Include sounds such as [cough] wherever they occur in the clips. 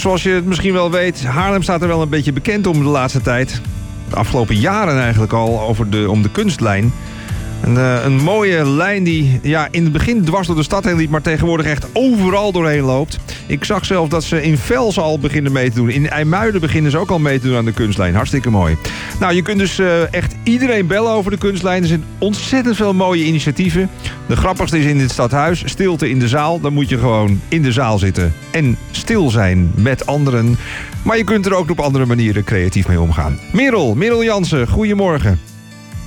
Zoals je het misschien wel weet, Haarlem staat er wel een beetje bekend om de laatste tijd. De afgelopen jaren eigenlijk al over de, om de kunstlijn. Een, eh, een mooie lijn die ja, in het begin dwars door de stad heen liep... maar tegenwoordig echt overal doorheen loopt. Ik zag zelf dat ze in Vels al beginnen mee te doen. In IJmuiden beginnen ze ook al mee te doen aan de kunstlijn. Hartstikke mooi. Nou, je kunt dus eh, echt iedereen bellen over de kunstlijn. Er zijn ontzettend veel mooie initiatieven. De grappigste is in dit stadhuis. Stilte in de zaal. Dan moet je gewoon in de zaal zitten. En stil zijn met anderen. Maar je kunt er ook op andere manieren creatief mee omgaan. Merel, Merel Jansen, goedemorgen.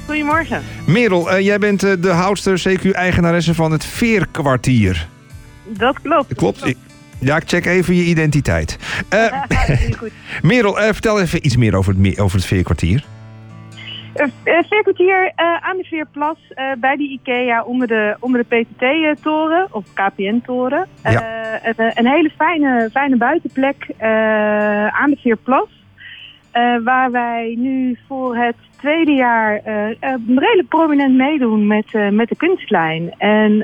Goedemorgen. Merel, eh, jij bent eh, de houdster, CQ-eigenaresse van het Veerkwartier. Dat klopt. Klopt? Ja, ik check even je identiteit. Eh, [laughs] goed. [laughs] Merel, vertel even iets meer over het, over het Veerkwartier. Veerkwartier aan de Veerplas bij die IKEA onder de, onder de PTT-toren of KPN-toren. Ja. een, een hele fijne, fijne buitenplek aan de Veerplas. Eh, waar wij nu voor het tweede jaar eh, eh, redelijk prominent meedoen met, met de kunstlijn. En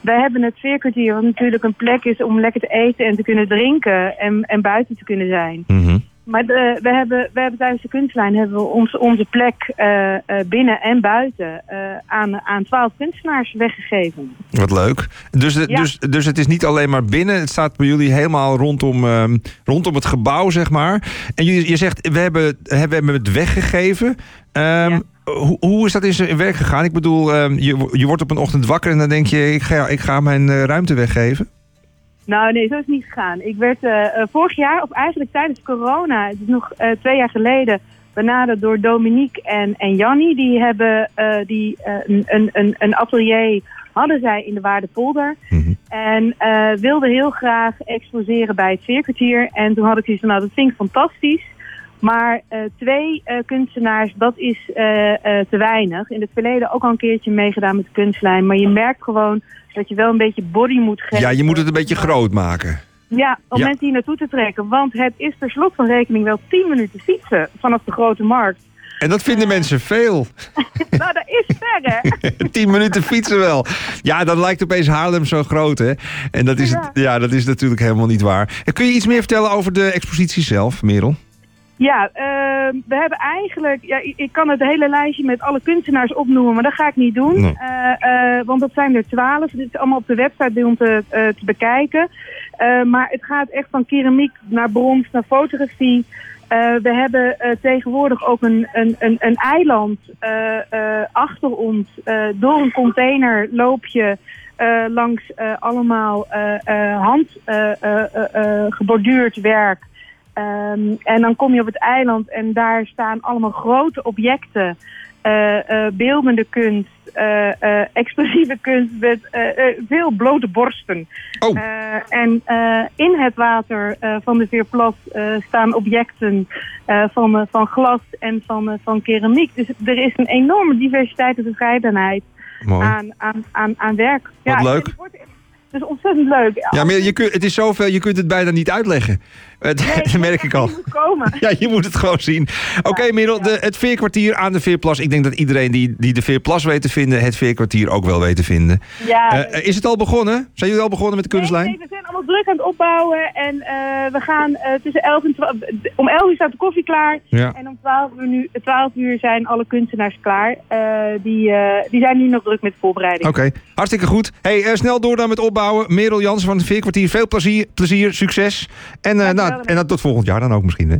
wij hebben het Veerkwartier, wat natuurlijk een plek is om lekker te eten en te kunnen drinken en, en buiten te kunnen zijn. Mhm. Maar de, we, hebben, we hebben tijdens de kunstlijn hebben we ons, onze plek eh, eh, binnen en buiten eh, aan, aan 12 kunstenaars weggegeven. Wat leuk. Dus, de- Ja. dus, dus het is niet alleen maar binnen. Het staat bij jullie helemaal rondom, ehm, rondom het gebouw, zeg maar. En je, je zegt, we hebben, we hebben het weggegeven. Ehm, Ja. hoe, hoe is dat in zijn werk gegaan? Ik bedoel, ehm, je, je wordt op een ochtend wakker en dan denk je... ik ga, ik ga mijn ruimte weggeven. Nou nee, zo is het niet gegaan. Ik werd eh, eh, vorig jaar, of eigenlijk tijdens corona, het is nog eh, twee jaar geleden, benaderd door Dominique en, en Jannie. Die hebben die, een, een, een, atelier, hadden zij in de Waardepolder. Mhm. En wilden heel graag exposeren bij het Veerkwartier. En toen had ik zoiets van, nou dat vind ik fantastisch. Maar eh, twee eh, kunstenaars, dat is eh, te weinig. In het verleden ook al een keertje meegedaan met de kunstlijn. Maar je merkt gewoon dat je wel een beetje body moet geven. Ja, je moet het een beetje groot maken. Ja, om Ja. mensen hier naartoe te trekken. Want het is per slot van rekening wel 10 minuten fietsen vanaf de grote markt. En dat vinden mensen veel. [laughs] nou, dat is ver, hè? [laughs] 10 minuten fietsen wel. Ja, dan lijkt opeens Haarlem zo groot, hè? En dat is, Ja. ja, dat is natuurlijk helemaal niet waar. En kun je iets meer vertellen over de expositie zelf, Merel? Ja, ehm, we hebben eigenlijk... Ja, ik, kan het hele lijstje met alle kunstenaars opnoemen, maar dat ga ik niet doen. Nee. Eh, eh, want dat zijn er twaalf. Dit is allemaal op de website bij ons te, eh, te bekijken. Maar het gaat echt van keramiek naar brons naar fotografie. We hebben tegenwoordig ook een, een, een, een eiland achter ons. Door een container loop je langs allemaal eh, eh, hand eh, eh, eh, eh, geborduurd werk. Ehm, en dan kom je op het eiland en daar staan allemaal grote objecten. eh, eh, beeldende kunst, eh, expressieve kunst met veel blote borsten. Oh. En in het water van de Veerplas staan objecten van, van glas en van, van keramiek. Dus er is een enorme diversiteit en verscheidenheid Mooi. aan, aan, aan, aan werk. Wat ja, leuk. Is ontzettend leuk. Ja, maar je kunt, het is zoveel, je kunt het bijna niet uitleggen. Nee, [laughs] dat merk ik al. je moet komen. [laughs] Ja, je moet het gewoon zien. Oké, Merel, de, het veerkwartier aan de Veerplas. Ik denk dat iedereen die, die de Veerplas weet te vinden... het veerkwartier ook wel weet te vinden. Ja, Eh, is het al begonnen? Zijn jullie al begonnen met de kunstlijn? Nee, nee, allemaal druk aan het opbouwen. En eh, we gaan eh, tussen 11 en 12... Om 11 uur staat de koffie klaar. Ja. En om 12 uur, nu, 12 uur zijn alle kunstenaars klaar. Eh, die, die zijn nu nog druk met voorbereiding. Oké, hartstikke goed. Hey, snel door dan met opbouwen. Merel Jansen van het Veerkwartier. Veel plezier, plezier succes. En, nou, en dan tot volgend jaar dan ook misschien. Hè?